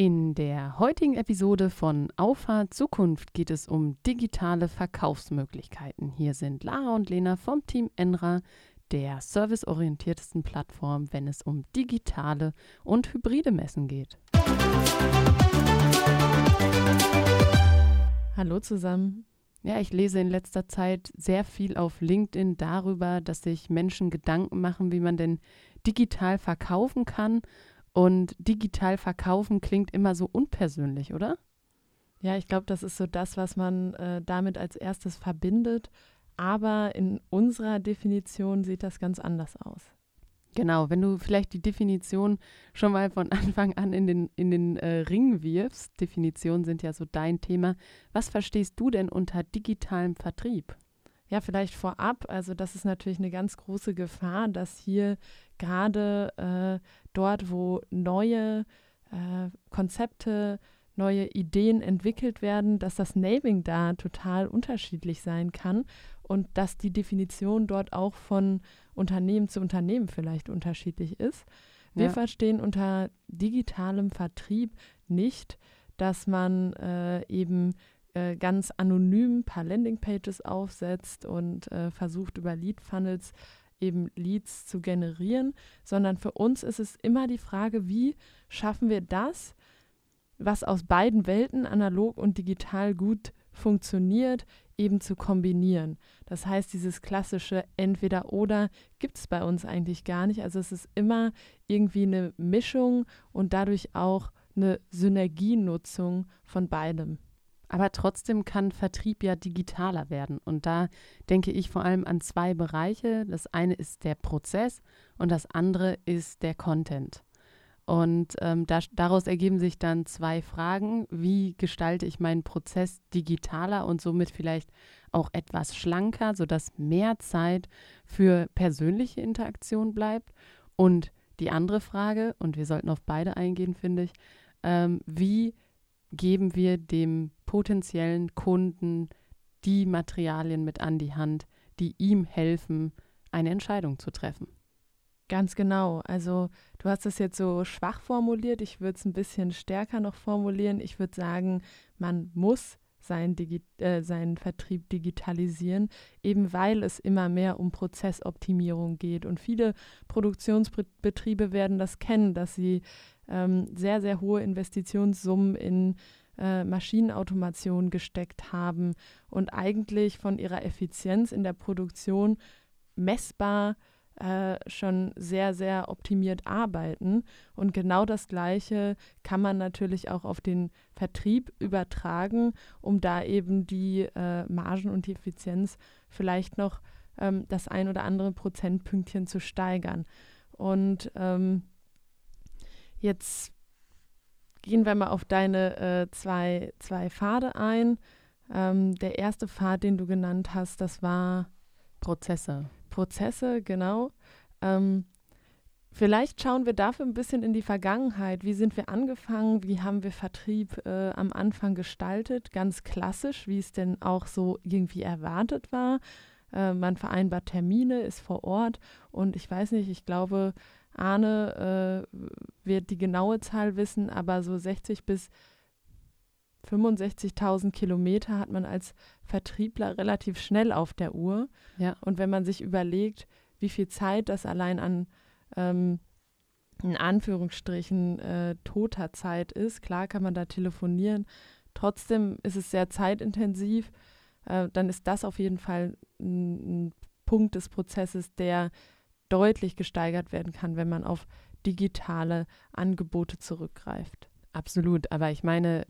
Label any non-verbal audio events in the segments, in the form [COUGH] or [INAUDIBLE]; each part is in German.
In der heutigen Episode von Auffahrt Zukunft geht es um digitale Verkaufsmöglichkeiten. Hier sind Lara und Lena vom Team Enra, der serviceorientiertesten Plattform, wenn es um digitale und hybride Messen geht. Hallo zusammen. Ja, ich lese in letzter Zeit sehr viel auf LinkedIn darüber, dass sich Menschen Gedanken machen, wie man denn digital verkaufen kann und digital verkaufen klingt immer so unpersönlich, oder? Ja, ich glaube, das ist so das, was man äh, damit als erstes verbindet. Aber in unserer Definition sieht das ganz anders aus. Genau, wenn du vielleicht die Definition schon mal von [LAUGHS] Anfang an in den, in den äh, Ring wirfst, Definitionen sind ja so dein Thema, was verstehst du denn unter digitalem Vertrieb? Ja, vielleicht vorab, also das ist natürlich eine ganz große Gefahr, dass hier gerade äh, dort, wo neue äh, Konzepte, neue Ideen entwickelt werden, dass das Naming da total unterschiedlich sein kann und dass die Definition dort auch von Unternehmen zu Unternehmen vielleicht unterschiedlich ist. Wir ja. verstehen unter digitalem Vertrieb nicht, dass man äh, eben äh, ganz anonym ein paar Landingpages aufsetzt und äh, versucht über Lead Funnels eben Leads zu generieren, sondern für uns ist es immer die Frage, wie schaffen wir das, was aus beiden Welten, analog und digital, gut funktioniert, eben zu kombinieren. Das heißt, dieses klassische Entweder-Oder gibt es bei uns eigentlich gar nicht. Also es ist immer irgendwie eine Mischung und dadurch auch eine Synergienutzung von beidem. Aber trotzdem kann Vertrieb ja digitaler werden. Und da denke ich vor allem an zwei Bereiche. Das eine ist der Prozess und das andere ist der Content. Und ähm, da, daraus ergeben sich dann zwei Fragen. Wie gestalte ich meinen Prozess digitaler und somit vielleicht auch etwas schlanker, sodass mehr Zeit für persönliche Interaktion bleibt? Und die andere Frage, und wir sollten auf beide eingehen, finde ich, ähm, wie geben wir dem potenziellen Kunden die Materialien mit an die Hand, die ihm helfen, eine Entscheidung zu treffen. Ganz genau. Also du hast es jetzt so schwach formuliert. Ich würde es ein bisschen stärker noch formulieren. Ich würde sagen, man muss seinen, Digi äh, seinen Vertrieb digitalisieren, eben weil es immer mehr um Prozessoptimierung geht. Und viele Produktionsbetriebe werden das kennen, dass sie ähm, sehr, sehr hohe Investitionssummen in äh, Maschinenautomation gesteckt haben und eigentlich von ihrer Effizienz in der Produktion messbar äh, schon sehr, sehr optimiert arbeiten. Und genau das Gleiche kann man natürlich auch auf den Vertrieb übertragen, um da eben die äh, Margen und die Effizienz vielleicht noch ähm, das ein oder andere Prozentpünktchen zu steigern. Und ähm, Jetzt gehen wir mal auf deine äh, zwei, zwei Pfade ein. Ähm, der erste Pfad, den du genannt hast, das war Prozesse. Prozesse, genau. Ähm, vielleicht schauen wir dafür ein bisschen in die Vergangenheit. Wie sind wir angefangen? Wie haben wir Vertrieb äh, am Anfang gestaltet? Ganz klassisch, wie es denn auch so irgendwie erwartet war. Äh, man vereinbart Termine, ist vor Ort und ich weiß nicht, ich glaube, Arne äh, wird die genaue Zahl wissen, aber so 60 bis 65.000 Kilometer hat man als Vertriebler relativ schnell auf der Uhr. Ja. Und wenn man sich überlegt, wie viel Zeit das allein an ähm, in Anführungsstrichen äh, toter Zeit ist, klar kann man da telefonieren, trotzdem ist es sehr zeitintensiv, äh, dann ist das auf jeden Fall ein, ein Punkt des Prozesses, der deutlich gesteigert werden kann, wenn man auf digitale Angebote zurückgreift. Absolut, aber ich meine,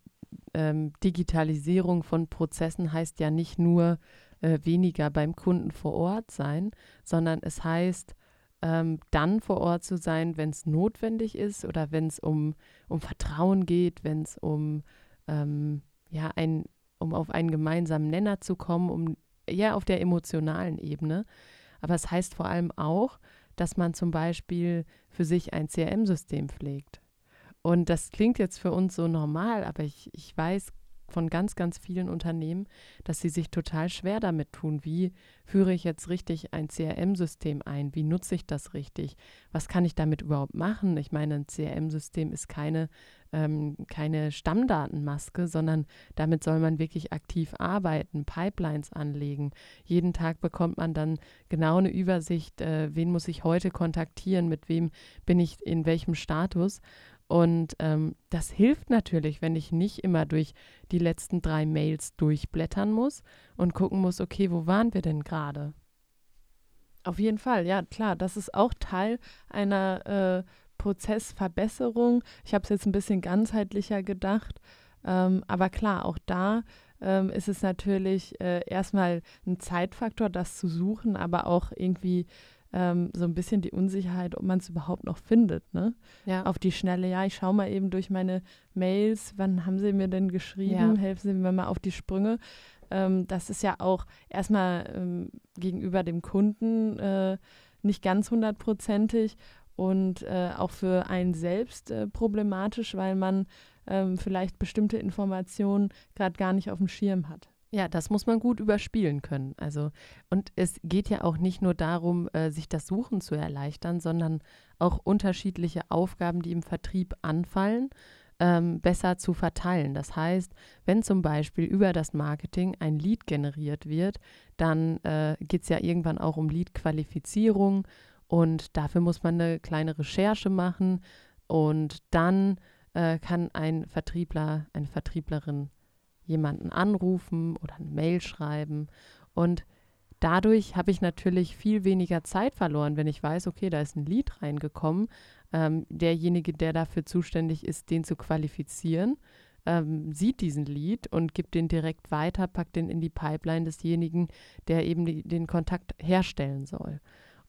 ähm, Digitalisierung von Prozessen heißt ja nicht nur äh, weniger beim Kunden vor Ort sein, sondern es heißt, ähm, dann vor Ort zu sein, wenn es notwendig ist oder wenn es um, um Vertrauen geht, wenn es um, ähm, ja, ein, um auf einen gemeinsamen Nenner zu kommen, um ja auf der emotionalen Ebene. Aber es heißt vor allem auch, dass man zum Beispiel für sich ein CRM-System pflegt. Und das klingt jetzt für uns so normal, aber ich, ich weiß von ganz, ganz vielen Unternehmen, dass sie sich total schwer damit tun. Wie führe ich jetzt richtig ein CRM-System ein? Wie nutze ich das richtig? Was kann ich damit überhaupt machen? Ich meine, ein CRM-System ist keine ähm, keine Stammdatenmaske, sondern damit soll man wirklich aktiv arbeiten, Pipelines anlegen. Jeden Tag bekommt man dann genau eine Übersicht, äh, wen muss ich heute kontaktieren, mit wem bin ich in welchem Status. Und ähm, das hilft natürlich, wenn ich nicht immer durch die letzten drei Mails durchblättern muss und gucken muss, okay, wo waren wir denn gerade? Auf jeden Fall, ja, klar. Das ist auch Teil einer äh, Prozessverbesserung. Ich habe es jetzt ein bisschen ganzheitlicher gedacht. Ähm, aber klar, auch da ähm, ist es natürlich äh, erstmal ein Zeitfaktor, das zu suchen, aber auch irgendwie ähm, so ein bisschen die Unsicherheit, ob man es überhaupt noch findet. Ne? Ja. Auf die Schnelle, ja, ich schaue mal eben durch meine Mails, wann haben sie mir denn geschrieben, Ja. helfen sie mir mal auf die Sprünge. Ähm, das ist ja auch erstmal ähm, gegenüber dem Kunden äh, nicht ganz hundertprozentig und äh, auch für einen selbst äh, problematisch, weil man ähm, vielleicht bestimmte Informationen gerade gar nicht auf dem Schirm hat. Ja, das muss man gut überspielen können. Also, und es geht ja auch nicht nur darum, äh, sich das Suchen zu erleichtern, sondern auch unterschiedliche Aufgaben, die im Vertrieb anfallen, ähm, besser zu verteilen. Das heißt, wenn zum Beispiel über das Marketing ein Lead generiert wird, dann äh, geht es ja irgendwann auch um Lead-Qualifizierung und dafür muss man eine kleine Recherche machen und dann äh, kann ein Vertriebler, eine Vertrieblerin jemanden anrufen oder eine Mail schreiben. Und dadurch habe ich natürlich viel weniger Zeit verloren, wenn ich weiß, okay, da ist ein Lied reingekommen. Ähm, derjenige, der dafür zuständig ist, den zu qualifizieren, ähm, sieht diesen Lied und gibt den direkt weiter, packt den in die Pipeline desjenigen, der eben die, den Kontakt herstellen soll.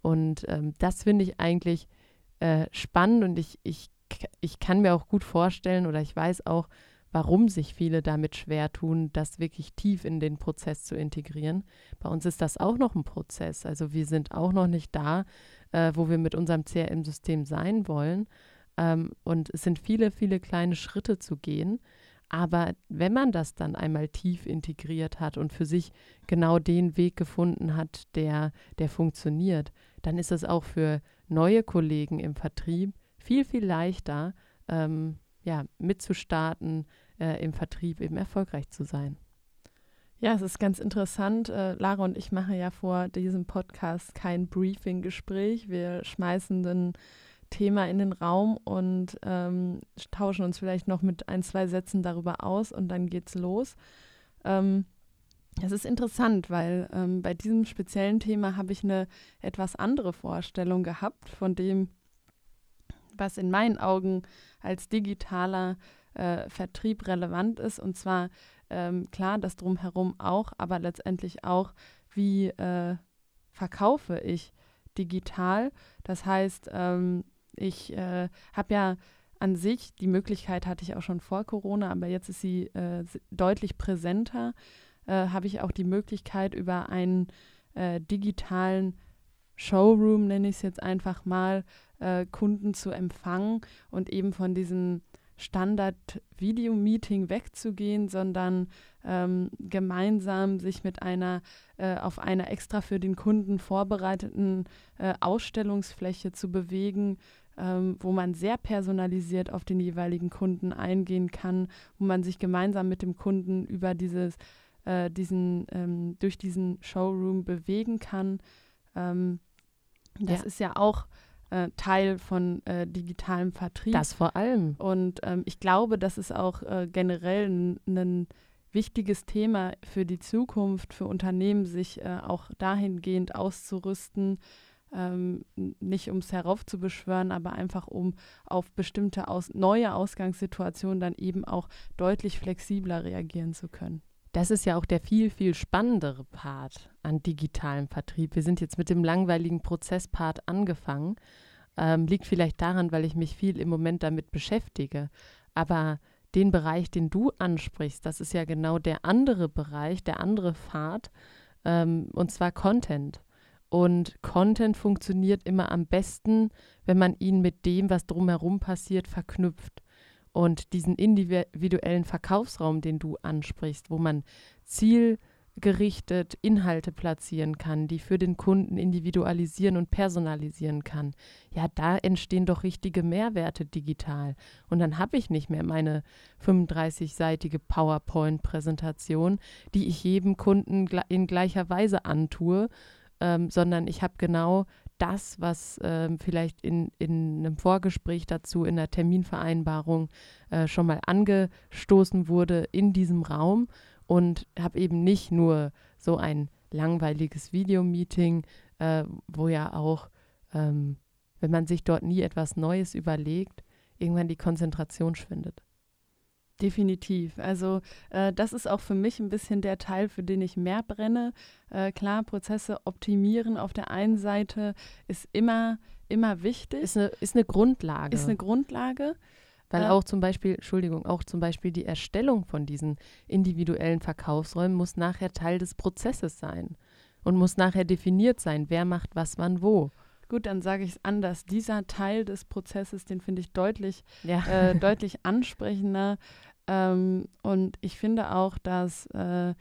Und ähm, das finde ich eigentlich äh, spannend und ich, ich, ich kann mir auch gut vorstellen oder ich weiß auch, warum sich viele damit schwer tun, das wirklich tief in den Prozess zu integrieren. Bei uns ist das auch noch ein Prozess. Also wir sind auch noch nicht da, äh, wo wir mit unserem CRM-System sein wollen. Ähm, und es sind viele, viele kleine Schritte zu gehen. Aber wenn man das dann einmal tief integriert hat und für sich genau den Weg gefunden hat, der, der funktioniert, dann ist es auch für neue Kollegen im Vertrieb viel, viel leichter, ähm, ja, mitzustarten, äh, im Vertrieb eben erfolgreich zu sein. Ja, es ist ganz interessant. Äh, Lara und ich machen ja vor diesem Podcast kein Briefing-Gespräch. Wir schmeißen ein Thema in den Raum und ähm, tauschen uns vielleicht noch mit ein, zwei Sätzen darüber aus und dann geht's los. Ähm, es ist interessant, weil ähm, bei diesem speziellen Thema habe ich eine etwas andere Vorstellung gehabt von dem, was in meinen Augen als digitaler äh, Vertrieb relevant ist. Und zwar ähm, klar, das drumherum auch, aber letztendlich auch, wie äh, verkaufe ich digital. Das heißt, ähm, ich äh, habe ja an sich, die Möglichkeit hatte ich auch schon vor Corona, aber jetzt ist sie äh, deutlich präsenter, äh, habe ich auch die Möglichkeit über einen äh, digitalen Showroom, nenne ich es jetzt einfach mal, äh, Kunden zu empfangen und eben von diesem Standard-Video-Meeting wegzugehen, sondern ähm, gemeinsam sich mit einer äh, auf einer extra für den Kunden vorbereiteten äh, Ausstellungsfläche zu bewegen, ähm, wo man sehr personalisiert auf den jeweiligen Kunden eingehen kann, wo man sich gemeinsam mit dem Kunden über dieses, äh, diesen, ähm, durch diesen Showroom bewegen kann. Ähm, das Ja. ist ja auch äh, Teil von äh, digitalem Vertrieb. Das vor allem. Und ähm, ich glaube, das ist auch äh, generell ein wichtiges Thema für die Zukunft, für Unternehmen, sich äh, auch dahingehend auszurüsten, ähm, nicht um es heraufzubeschwören, aber einfach um auf bestimmte aus neue Ausgangssituationen dann eben auch deutlich flexibler reagieren zu können. Das ist ja auch der viel, viel spannendere Part an digitalem Vertrieb. Wir sind jetzt mit dem langweiligen Prozesspart angefangen. Ähm, liegt vielleicht daran, weil ich mich viel im Moment damit beschäftige. Aber den Bereich, den du ansprichst, das ist ja genau der andere Bereich, der andere Pfad, ähm, und zwar Content. Und Content funktioniert immer am besten, wenn man ihn mit dem, was drumherum passiert, verknüpft. Und diesen individuellen Verkaufsraum, den du ansprichst, wo man gerichtet Inhalte platzieren kann, die für den Kunden individualisieren und personalisieren kann, ja, da entstehen doch richtige Mehrwerte digital. Und dann habe ich nicht mehr meine 35-seitige PowerPoint-Präsentation, die ich jedem Kunden in gleicher Weise antue, ähm, sondern ich habe genau das, was ähm, vielleicht in, in einem Vorgespräch dazu, in der Terminvereinbarung äh, schon mal angestoßen wurde in diesem Raum und habe eben nicht nur so ein langweiliges Videomeeting, äh, wo ja auch, ähm, wenn man sich dort nie etwas Neues überlegt, irgendwann die Konzentration schwindet. Definitiv. Also äh, das ist auch für mich ein bisschen der Teil, für den ich mehr brenne. Äh, klar, Prozesse optimieren auf der einen Seite ist immer, immer wichtig. Ist eine, ist eine Grundlage. Ist eine Grundlage. Weil ja. auch zum Beispiel, Entschuldigung, auch zum Beispiel die Erstellung von diesen individuellen Verkaufsräumen muss nachher Teil des Prozesses sein und muss nachher definiert sein, wer macht was wann wo. Gut, dann sage ich es anders. Dieser Teil des Prozesses, den finde ich deutlich, ja. äh, deutlich ansprechender. Ähm, und ich finde auch, dass äh,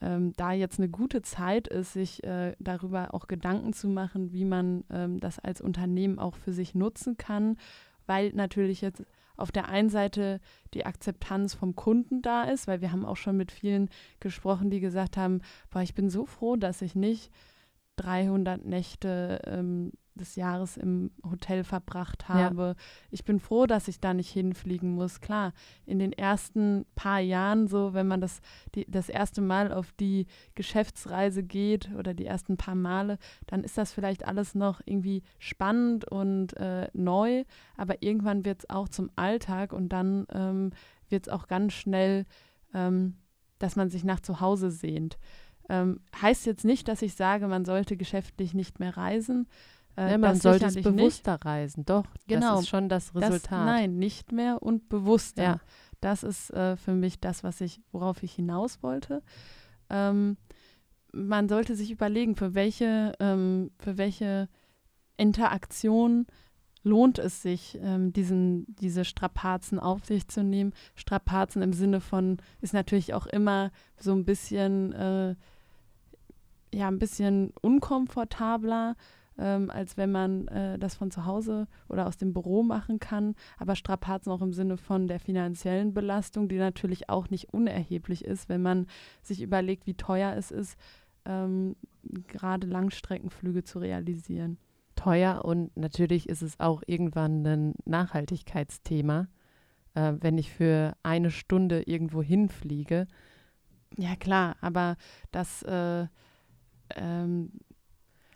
ähm, da jetzt eine gute Zeit ist, sich äh, darüber auch Gedanken zu machen, wie man ähm, das als Unternehmen auch für sich nutzen kann, weil natürlich jetzt auf der einen Seite die Akzeptanz vom Kunden da ist, weil wir haben auch schon mit vielen gesprochen, die gesagt haben, boah, ich bin so froh, dass ich nicht 300 Nächte ähm, des Jahres im Hotel verbracht habe. Ja. Ich bin froh, dass ich da nicht hinfliegen muss. Klar, in den ersten paar Jahren, so wenn man das, die, das erste Mal auf die Geschäftsreise geht oder die ersten paar Male, dann ist das vielleicht alles noch irgendwie spannend und äh, neu, aber irgendwann wird es auch zum Alltag und dann ähm, wird es auch ganz schnell, ähm, dass man sich nach zu Hause sehnt. Ähm, heißt jetzt nicht, dass ich sage, man sollte geschäftlich nicht mehr reisen, äh, ja, man sollte es bewusster nicht. reisen, doch. Genau. Das ist schon das Resultat. Das, nein, nicht mehr und bewusster. Ja. Das ist äh, für mich das, was ich, worauf ich hinaus wollte. Ähm, man sollte sich überlegen, für welche, ähm, für welche Interaktion lohnt es sich, ähm, diesen, diese Strapazen auf sich zu nehmen. Strapazen im Sinne von ist natürlich auch immer so ein bisschen, äh, ja, ein bisschen unkomfortabler ähm, als wenn man äh, das von zu Hause oder aus dem Büro machen kann. Aber Strapazen auch im Sinne von der finanziellen Belastung, die natürlich auch nicht unerheblich ist, wenn man sich überlegt, wie teuer es ist, ähm, gerade Langstreckenflüge zu realisieren. Teuer und natürlich ist es auch irgendwann ein Nachhaltigkeitsthema. Äh, wenn ich für eine Stunde irgendwo hinfliege. Ja, klar, aber das äh, ähm,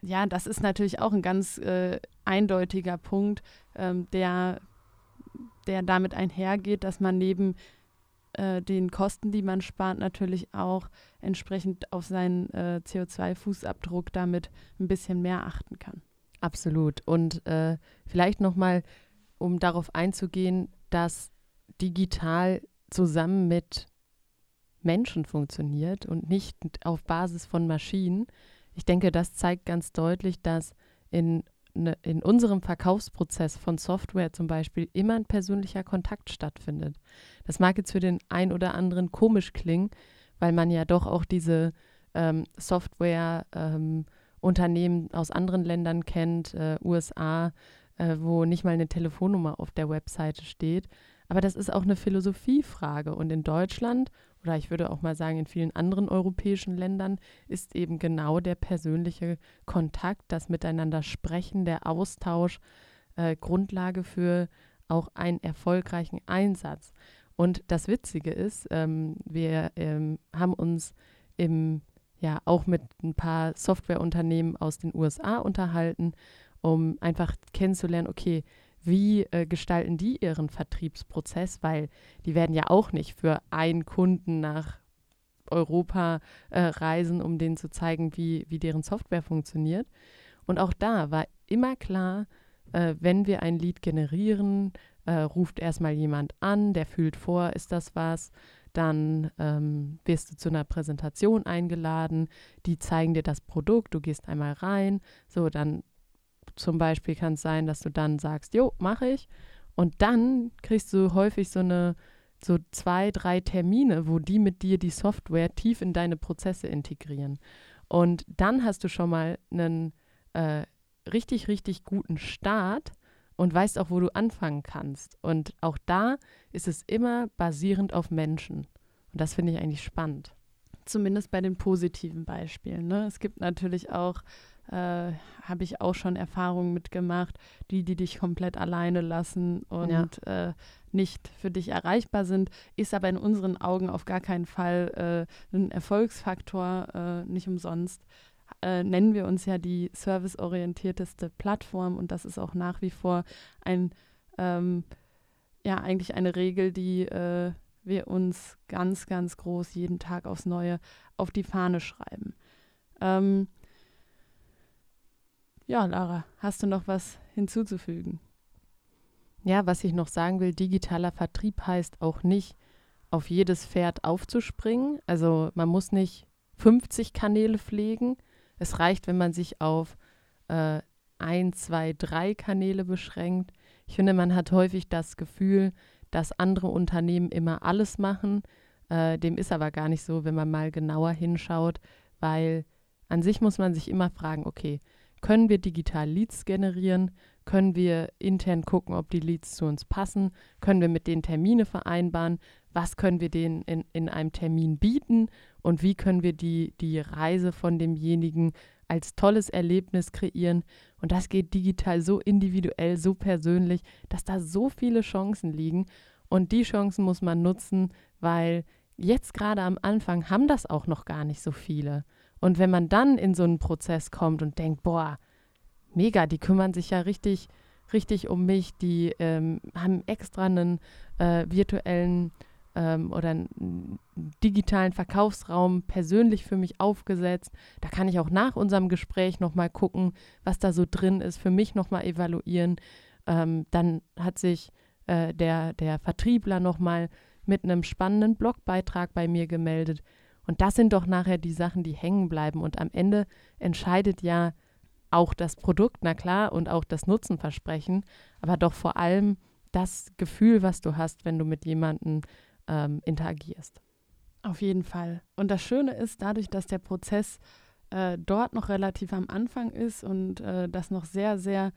ja, das ist natürlich auch ein ganz äh, eindeutiger Punkt, ähm, der, der damit einhergeht, dass man neben äh, den Kosten, die man spart, natürlich auch entsprechend auf seinen äh, CO2-Fußabdruck damit ein bisschen mehr achten kann. Absolut. Und äh, vielleicht nochmal, um darauf einzugehen, dass digital zusammen mit Menschen funktioniert und nicht auf Basis von Maschinen ich denke, das zeigt ganz deutlich, dass in, ne, in unserem Verkaufsprozess von Software zum Beispiel immer ein persönlicher Kontakt stattfindet. Das mag jetzt für den einen oder anderen komisch klingen, weil man ja doch auch diese ähm, Software-Unternehmen ähm, aus anderen Ländern kennt, äh, USA, äh, wo nicht mal eine Telefonnummer auf der Webseite steht. Aber das ist auch eine Philosophiefrage. Und in Deutschland oder ich würde auch mal sagen, in vielen anderen europäischen Ländern ist eben genau der persönliche Kontakt, das Miteinander sprechen, der Austausch äh, Grundlage für auch einen erfolgreichen Einsatz. Und das Witzige ist, ähm, wir ähm, haben uns im, ja, auch mit ein paar Softwareunternehmen aus den USA unterhalten, um einfach kennenzulernen, okay, wie äh, gestalten die ihren Vertriebsprozess, weil die werden ja auch nicht für einen Kunden nach Europa äh, reisen, um denen zu zeigen, wie, wie deren Software funktioniert. Und auch da war immer klar, äh, wenn wir ein Lied generieren, äh, ruft erstmal jemand an, der fühlt vor, ist das was, dann ähm, wirst du zu einer Präsentation eingeladen, die zeigen dir das Produkt, du gehst einmal rein, so dann zum Beispiel kann es sein, dass du dann sagst, jo, mache ich. Und dann kriegst du häufig so eine so zwei, drei Termine, wo die mit dir die Software tief in deine Prozesse integrieren. Und dann hast du schon mal einen äh, richtig, richtig guten Start und weißt auch, wo du anfangen kannst. Und auch da ist es immer basierend auf Menschen. Und das finde ich eigentlich spannend. Zumindest bei den positiven Beispielen. Ne? Es gibt natürlich auch äh, habe ich auch schon Erfahrungen mitgemacht, die, die dich komplett alleine lassen und ja. äh, nicht für dich erreichbar sind, ist aber in unseren Augen auf gar keinen Fall äh, ein Erfolgsfaktor, äh, nicht umsonst. Äh, nennen wir uns ja die serviceorientierteste Plattform und das ist auch nach wie vor ein, ähm, ja, eigentlich eine Regel, die wir uns ganz, ganz groß jeden Tag aufs Neue auf die Fahne schreiben. Ähm, ja, Lara, hast du noch was hinzuzufügen? Ja, was ich noch sagen will, digitaler Vertrieb heißt auch nicht, auf jedes Pferd aufzuspringen. Also man muss nicht 50 Kanäle pflegen. Es reicht, wenn man sich auf äh, ein, zwei, drei Kanäle beschränkt. Ich finde, man hat häufig das Gefühl, dass andere Unternehmen immer alles machen. Äh, dem ist aber gar nicht so, wenn man mal genauer hinschaut, weil an sich muss man sich immer fragen, okay, können wir digital Leads generieren? Können wir intern gucken, ob die Leads zu uns passen? Können wir mit denen Termine vereinbaren? Was können wir denen in, in einem Termin bieten? Und wie können wir die, die Reise von demjenigen als tolles Erlebnis kreieren? Und das geht digital so individuell, so persönlich, dass da so viele Chancen liegen. Und die Chancen muss man nutzen, weil jetzt gerade am Anfang haben das auch noch gar nicht so viele. Und wenn man dann in so einen Prozess kommt und denkt, boah, mega, die kümmern sich ja richtig, richtig um mich, die ähm, haben extra einen äh, virtuellen ähm, oder einen digitalen Verkaufsraum persönlich für mich aufgesetzt. Da kann ich auch nach unserem Gespräch nochmal gucken, was da so drin ist, für mich nochmal evaluieren. Ähm, dann hat sich äh, der, der Vertriebler nochmal mit einem spannenden Blogbeitrag bei mir gemeldet. Und das sind doch nachher die Sachen, die hängen bleiben. Und am Ende entscheidet ja auch das Produkt, na klar, und auch das Nutzenversprechen, aber doch vor allem das Gefühl, was du hast, wenn du mit jemandem ähm, interagierst. Auf jeden Fall. Und das Schöne ist, dadurch, dass der Prozess äh, dort noch relativ am Anfang ist und äh, das noch sehr, sehr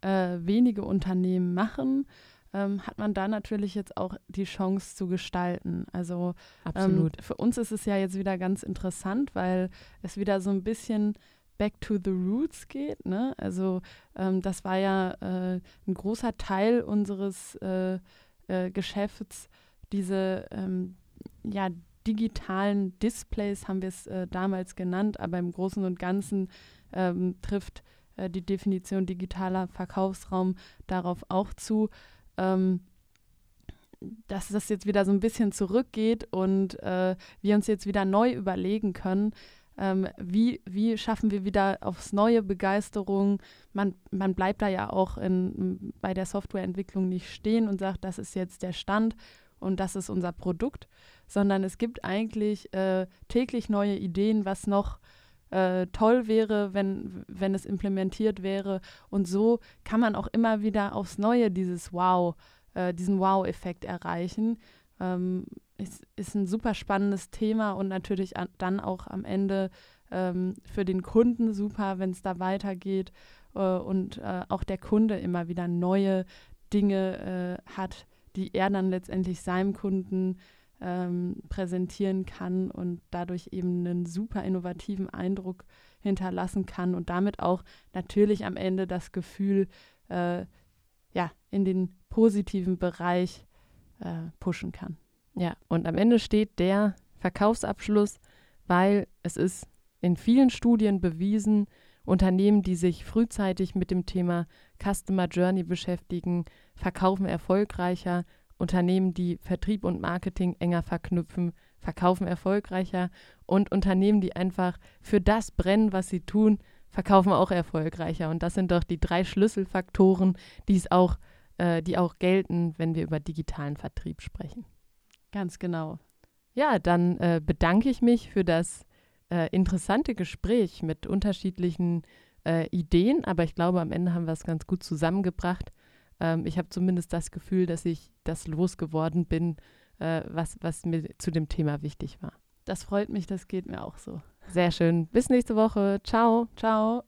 äh, wenige Unternehmen machen, ähm, hat man da natürlich jetzt auch die Chance zu gestalten. Also ähm, für uns ist es ja jetzt wieder ganz interessant, weil es wieder so ein bisschen back to the roots geht. Ne? Also ähm, das war ja äh, ein großer Teil unseres äh, äh, Geschäfts, diese ähm, ja, digitalen Displays haben wir es äh, damals genannt, aber im Großen und Ganzen ähm, trifft äh, die Definition digitaler Verkaufsraum darauf auch zu ähm, dass das jetzt wieder so ein bisschen zurückgeht und äh, wir uns jetzt wieder neu überlegen können, ähm, wie, wie schaffen wir wieder aufs neue Begeisterung. Man, man bleibt da ja auch in, bei der Softwareentwicklung nicht stehen und sagt, das ist jetzt der Stand und das ist unser Produkt, sondern es gibt eigentlich äh, täglich neue Ideen, was noch äh, toll wäre, wenn, wenn es implementiert wäre. Und so kann man auch immer wieder aufs Neue dieses Wow, äh, diesen Wow-Effekt erreichen. Ähm, ist, ist ein super spannendes Thema und natürlich an, dann auch am Ende ähm, für den Kunden super, wenn es da weitergeht äh, und äh, auch der Kunde immer wieder neue Dinge äh, hat, die er dann letztendlich seinem Kunden ähm, präsentieren kann und dadurch eben einen super innovativen Eindruck hinterlassen kann und damit auch natürlich am Ende das Gefühl äh, ja, in den positiven Bereich äh, pushen kann. Ja, und am Ende steht der Verkaufsabschluss, weil es ist in vielen Studien bewiesen, Unternehmen, die sich frühzeitig mit dem Thema Customer Journey beschäftigen, verkaufen erfolgreicher Unternehmen, die Vertrieb und Marketing enger verknüpfen, verkaufen erfolgreicher und Unternehmen, die einfach für das brennen, was sie tun, verkaufen auch erfolgreicher. Und das sind doch die drei Schlüsselfaktoren, die es auch, äh, die auch gelten, wenn wir über digitalen Vertrieb sprechen. Ganz genau. Ja, dann äh, bedanke ich mich für das äh, interessante Gespräch mit unterschiedlichen äh, Ideen, aber ich glaube, am Ende haben wir es ganz gut zusammengebracht. Ähm, ich habe zumindest das Gefühl, dass ich das losgeworden bin, äh, was, was mir zu dem Thema wichtig war. Das freut mich, das geht mir auch so. Sehr schön. Bis nächste Woche. Ciao. Ciao.